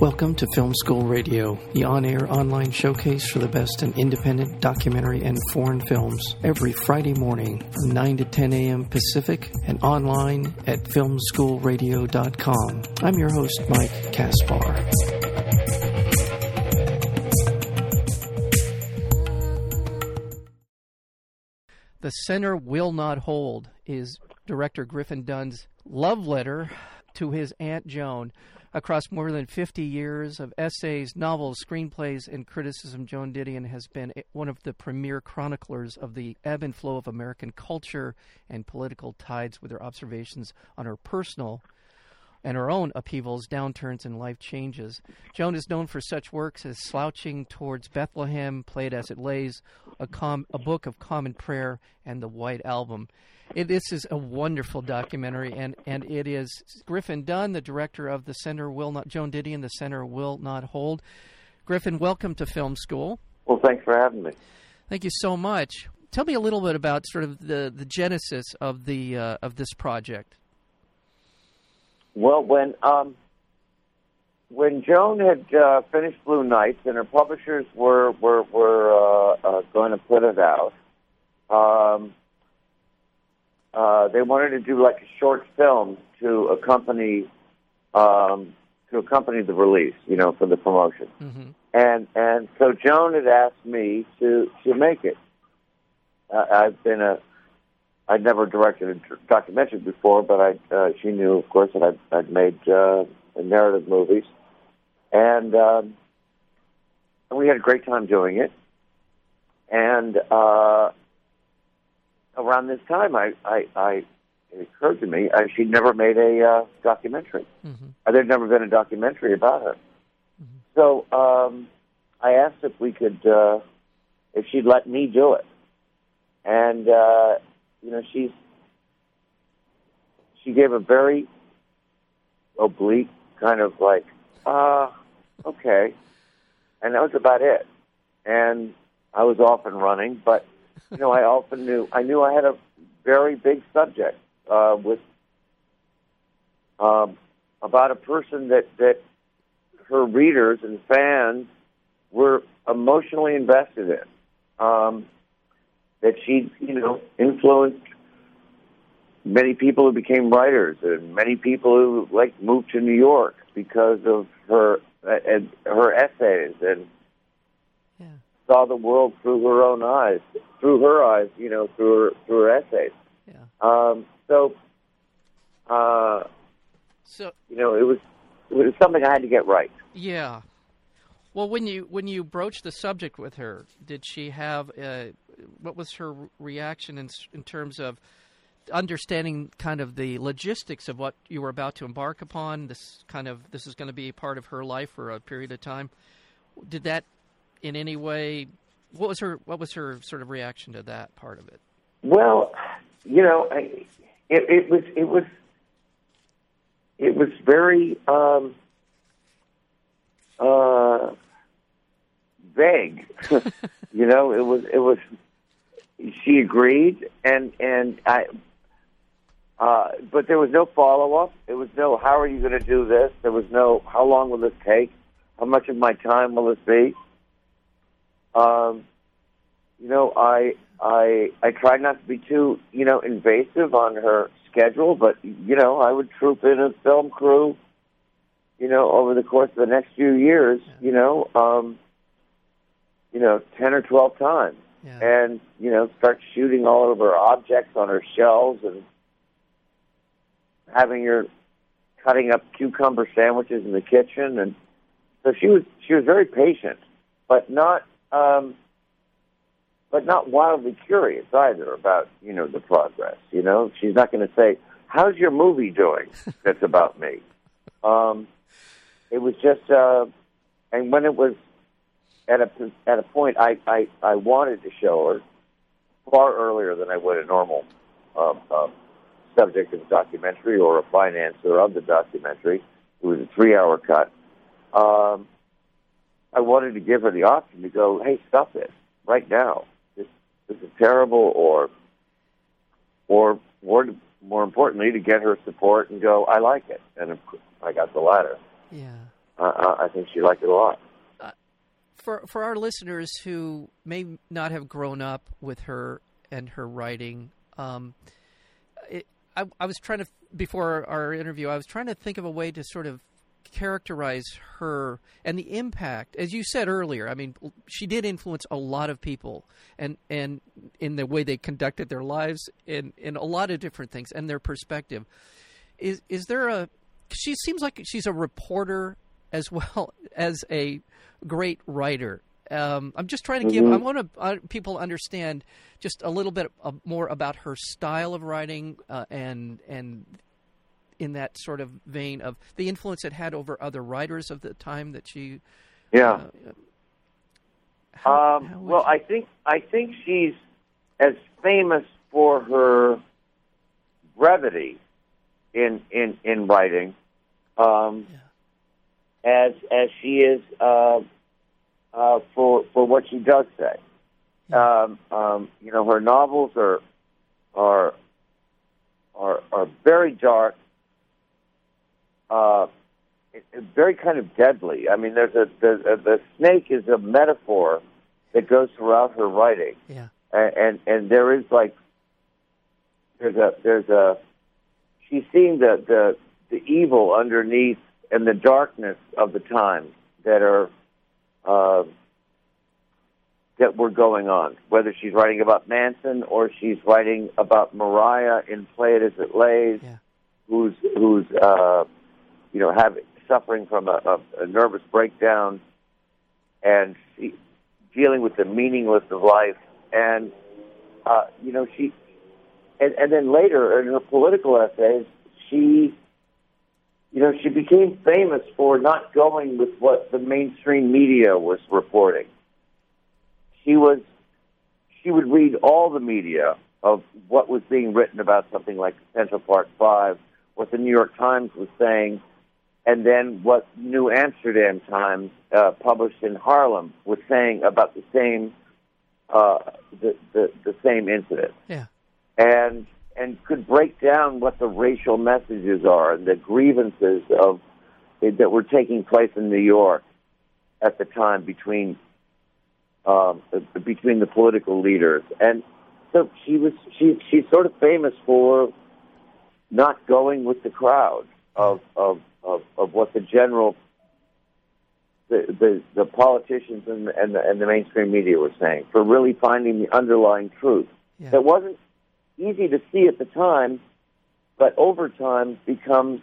Welcome to Film School Radio, the on air online showcase for the best in independent documentary and foreign films, every Friday morning from 9 to 10 a.m. Pacific and online at filmschoolradio.com. I'm your host, Mike Kaspar. The Center Will Not Hold is director Griffin Dunne's love letter to his Aunt Joan. Across more than 50 years of essays, novels, screenplays, and criticism, Joan Didion has been one of the premier chroniclers of the ebb and flow of American culture and political tides with her observations on her personal and her own upheavals, downturns, and life changes. Joan is known for such works as Slouching Towards Bethlehem, Play It as It Lays, a, com- a Book of Common Prayer, and The White Album. It, this is a wonderful documentary, and, and it is Griffin Dunne, the director of the Center Will Not, Joan Didion, the Center Will Not Hold. Griffin, welcome to Film School. Well, thanks for having me. Thank you so much. Tell me a little bit about sort of the, the genesis of the uh, of this project. Well, when um, when Joan had uh, finished Blue Nights and her publishers were were were uh, uh, going to put it out, um, uh, they wanted to do like a short film to accompany um, to accompany the release, you know, for the promotion. Mm-hmm. And and so Joan had asked me to to make it. Uh, I've been a I'd never directed a documentary before, but I uh, she knew, of course, that I'd, I'd made uh, narrative movies, and um, and we had a great time doing it. And uh, around this time, I, I, I it occurred to me uh, she'd never made a uh, documentary. Mm-hmm. There'd never been a documentary about her. Mm-hmm. So um, I asked if we could, uh, if she'd let me do it, and uh, you know, she's she gave a very oblique kind of like, uh, okay, and that was about it. And I was off and running, but you know, I often knew I knew I had a very big subject uh, with um, about a person that that her readers and fans were emotionally invested in. Um, that she, you know, influenced many people who became writers and many people who like moved to New York because of her uh, and her essays and Yeah. saw the world through her own eyes, through her eyes, you know, through her through her essays. Yeah. Um, so, uh, So you know, it was it was something I had to get right. yeah. Well, when you when you broached the subject with her, did she have uh, what was her reaction in in terms of understanding kind of the logistics of what you were about to embark upon? This kind of this is going to be part of her life for a period of time. Did that in any way? What was her what was her sort of reaction to that part of it? Well, you know, I, it, it was it was it was very um, uh, vague. you know, it was it was. She agreed, and and I. Uh, but there was no follow up. There was no how are you going to do this. There was no how long will this take. How much of my time will this be? Um, you know, I I I tried not to be too you know invasive on her schedule, but you know, I would troop in a film crew. You know, over the course of the next few years, you know, um, you know, ten or twelve times, Yeah. and you know, start shooting all of her objects on her shelves and having her cutting up cucumber sandwiches in the kitchen, and so she was she was very patient, but not. Um, but not wildly curious either about you know the progress. You know, she's not going to say, "How's your movie doing?" That's about me. Um, it was just, uh, and when it was at a at a point, I, I I wanted to show her far earlier than I would a normal um, um, subject of a documentary or a financer of the documentary. It was a three-hour cut. Um, I wanted to give her the option to go, "Hey, stop this right now." this this is terrible or or more more importantly to get her support and go I like it and I got the latter Yeah. uh, I think she liked it a lot. For for our listeners who may not have grown up with her and her writing, um, it, I, I was trying to before our interview. I was trying to think of a way to sort of characterize her and the impact as you said earlier i mean she did influence a lot of people and and in the way they conducted their lives in in a lot of different things and their perspective is is there a she seems like she's a reporter as well as a great writer um, I'm just trying to give. Mm-hmm. I want to uh, people understand just a little bit uh, more about her style of writing uh, and and in that sort of vein of the influence it had over other writers of the time that she. Yeah. Uh, how, um, how well. I think I think she's as famous for her brevity in in in writing um, yeah. As as she is uh, uh, for for what she does say. Um, um, you know, her novels are are are are very dark uh, it, it, very kind of deadly. I mean, there's a the, the snake is a metaphor that goes throughout her writing. Yeah, and, and and there is like there's a there's a she's seeing the the the evil underneath and the darkness of the times that are uh, that were going on. Whether she's writing about Manson or she's writing about Mariah in "Play It As It Lays," yeah. who's who's uh, you know, having suffering from a, a, a nervous breakdown and she, dealing with the meaningless of life. And, uh, you know, she, and, and then later in her political essays, she, you know, she became famous for not going with what the mainstream media was reporting. She was, she would read all the media of what was being written about something like Central Park Five, what the New York Times was saying, and then what New Amsterdam Times uh, published in Harlem was saying about the same uh, the, the the same incident. Yeah, and and could break down what the racial messages are and the grievances of that were taking place in New York at the time between um, between the political leaders, and so she was she she's sort of famous for not going with the crowd of of of, of what the general the, the, the politicians and, and, the, and the mainstream media were saying for really finding the underlying truth. Yeah. That wasn't easy to see at the time, but over time becomes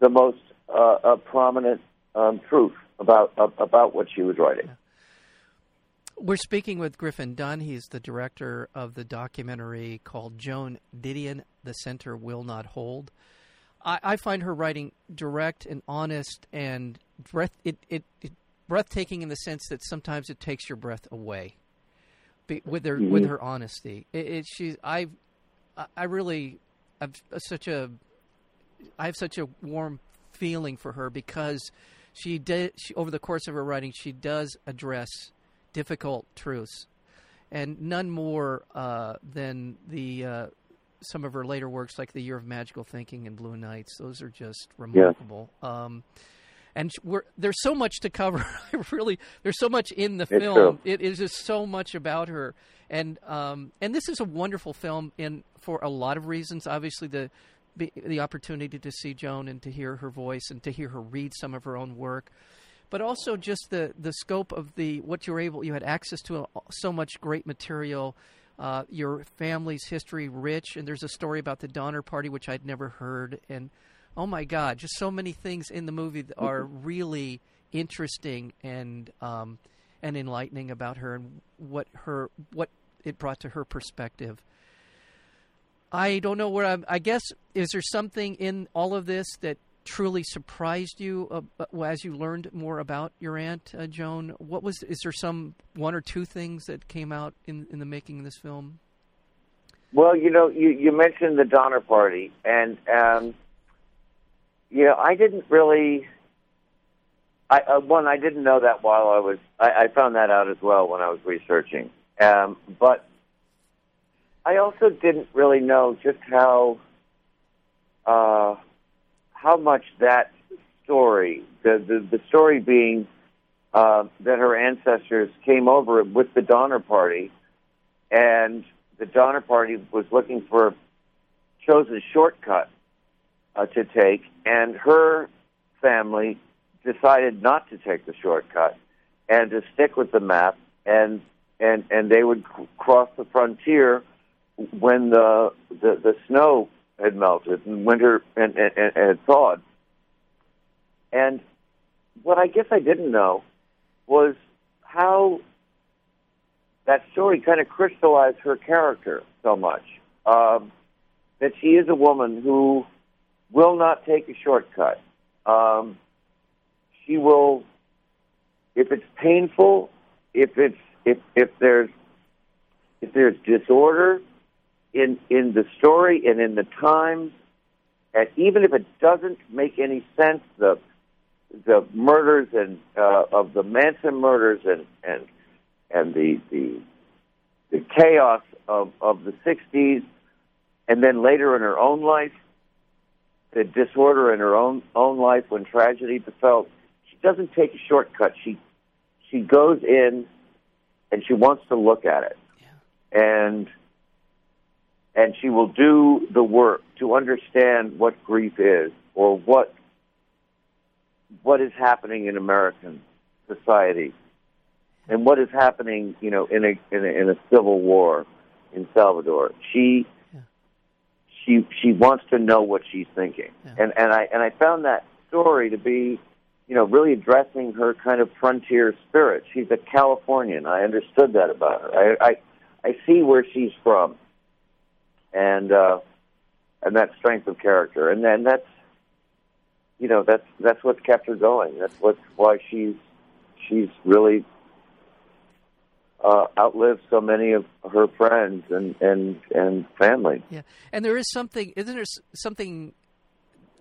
the most uh, uh, prominent um, truth about uh, about what she was writing. We're speaking with Griffin Dunne. He's the director of the documentary called Joan Didion, The Center Will Not Hold. I, I find her writing direct and honest and breath it, it, it breathtaking in the sense that sometimes it takes your breath away Be, with her mm-hmm. with her honesty. It, it she I I really I've such a I have such a warm feeling for her because she did she, over the course of her writing she does address difficult truths and none more uh, than the uh, some of her later works, like The Year of Magical Thinking and Blue Nights. Those are just remarkable. Yeah. Um, and there's so much to cover. really, there's so much in the film. It is just so much about her, and um, and this is a wonderful film in for a lot of reasons. Obviously, the the opportunity to see Joan and to hear her voice and to hear her read some of her own work, but also just the the scope of the what you were able you had access to so much great material uh, your family's history rich, and there's a story about the Donner Party which I'd never heard, and oh my God, just so many things in the movie that are really interesting and um, and enlightening about her and what her what it brought to her perspective. I don't know where I'm. I guess is there something in all of this that truly surprised you uh, as you learned more about your aunt uh, Joan? What was is there some one or two things that came out in in the making of this film? Well, you know, you you mentioned the Donner Party, and um, you know, I didn't really. I uh, one, I didn't know that while I was. I, I found that out as well when I was researching. Um, but I also didn't really know just how. Uh, how much that story, the the, the story being uh, that her ancestors came over with the Donner Party, and the Donner Party was looking for chose a shortcut uh, to take, and her family decided not to take the shortcut and to stick with the map, and and and they would cross the frontier when the the, the snow had melted and winter and, and, and had thawed. And what I guess I didn't know was how that story kind of crystallized her character so much. Um, that she is a woman who will not take a shortcut. Um, she will, if it's painful, if it's if if there's if there's disorder in in the story and in the times, and even if it doesn't make any sense, the the murders and uh, of the Manson murders and and and the the the chaos of of the '60s, and then later in her own life, the disorder in her own own life when tragedy befell. She doesn't take a shortcut. She she goes in and she wants to look at it, and and she will do the work to understand what grief is or what what is happening in American society and what is happening, you know, in a in a, in a civil war in Salvador. She Yeah. She she wants to know what she's thinking, Yeah. and and I and I found that story to be, you know, really addressing her kind of frontier spirit. She's a Californian. I understood that about her. I I, I see where she's from, and uh, and that strength of character, and then that's you know that's that's what's kept her going. That's what's why she's she's really uh, outlived so many of her friends and and and family. Yeah, and there is something, isn't there something,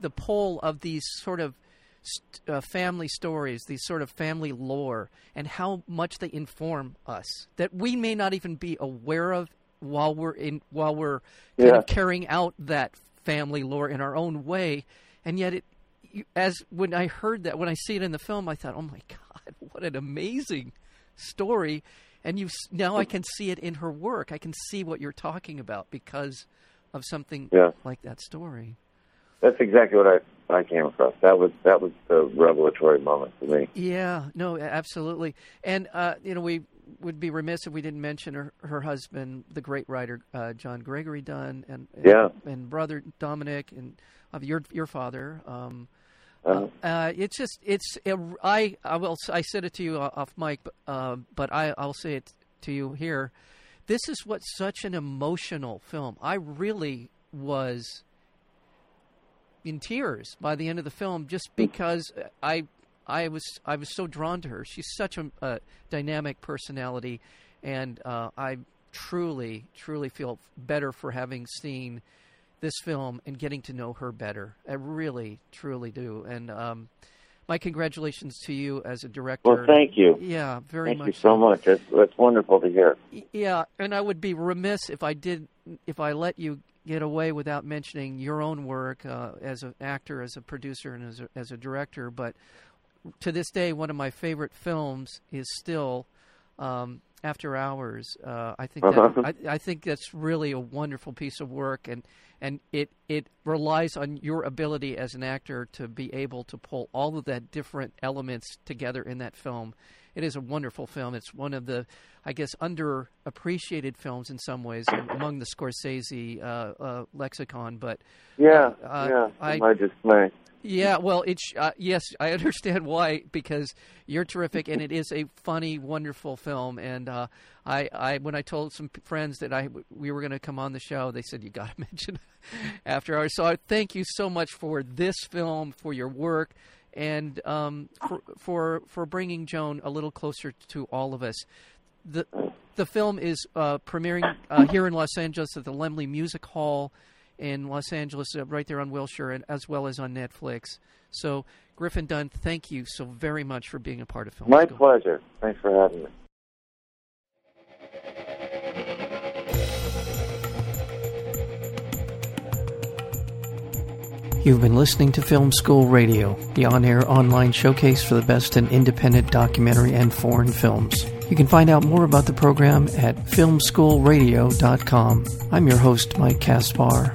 the pull of these sort of st- uh, family stories, these sort of family lore, and how much they inform us that we may not even be aware of while we're in while we're kind Yeah. of carrying out that family lore in our own way, and yet it. You, as when I heard that, when I see it in the film, I thought, "Oh my God, what an amazing story!" And you now I can see it in her work. I can see what you're talking about because of something Yeah. like that story. That's exactly what I I came across. That was that was the revelatory moment for me. Yeah, no, absolutely. And uh, you know, we would be remiss if we didn't mention her, her husband, the great writer uh, John Gregory Dunne, and, and Yeah. and brother Dominick, and of your your father. Um, Uh, uh, it's just it's it, I I will I said it to you off mic, but, uh, but I I'll say it to you here. This is what such an emotional film. I really was in tears by the end of the film just because I I was I was so drawn to her. She's such a, a dynamic personality, and uh, I truly truly feel better for having seen this film and getting to know her better. I really truly do, and um, my congratulations to you as a director. well, thank you. Yeah, very Thank much. Thank you so much. That's that's wonderful to hear. Yeah, and I would be remiss if I did if I let you get away without mentioning your own work uh, as an actor, as a producer, and as a, as a director. But to this day, one of my favorite films is still um, After Hours. Uh, I think that, I, I think that's really a wonderful piece of work, and and it it relies on your ability as an actor to be able to pull all of that different elements together in that film. It is a wonderful film. It's one of the, I guess, underappreciated films in some ways among the Scorsese uh, uh, lexicon. But Yeah, Uh, yeah. I- my dismay. Yeah, well, it's uh, yes, I understand why because you're terrific, and it is a funny, wonderful film. And uh, I, I, when I told some friends that I we were going to come on the show, they said you got to mention After Hours. So I thank you so much for this film, for your work, and um, for for for bringing Joan a little closer to all of us. The the film is uh, premiering uh, here in Los Angeles at the Laemmle Music Hall in Los Angeles, uh, right there on Wilshire, and as well as on Netflix. So, Griffin Dunne, thank you so very much for being a part of Film My School. pleasure. Thanks for having me. You've been listening to Film School Radio, the on air online showcase for the best in independent documentary and foreign films. You can find out more about the program at filmschoolradio.com. I'm your host, Mike Kaspar.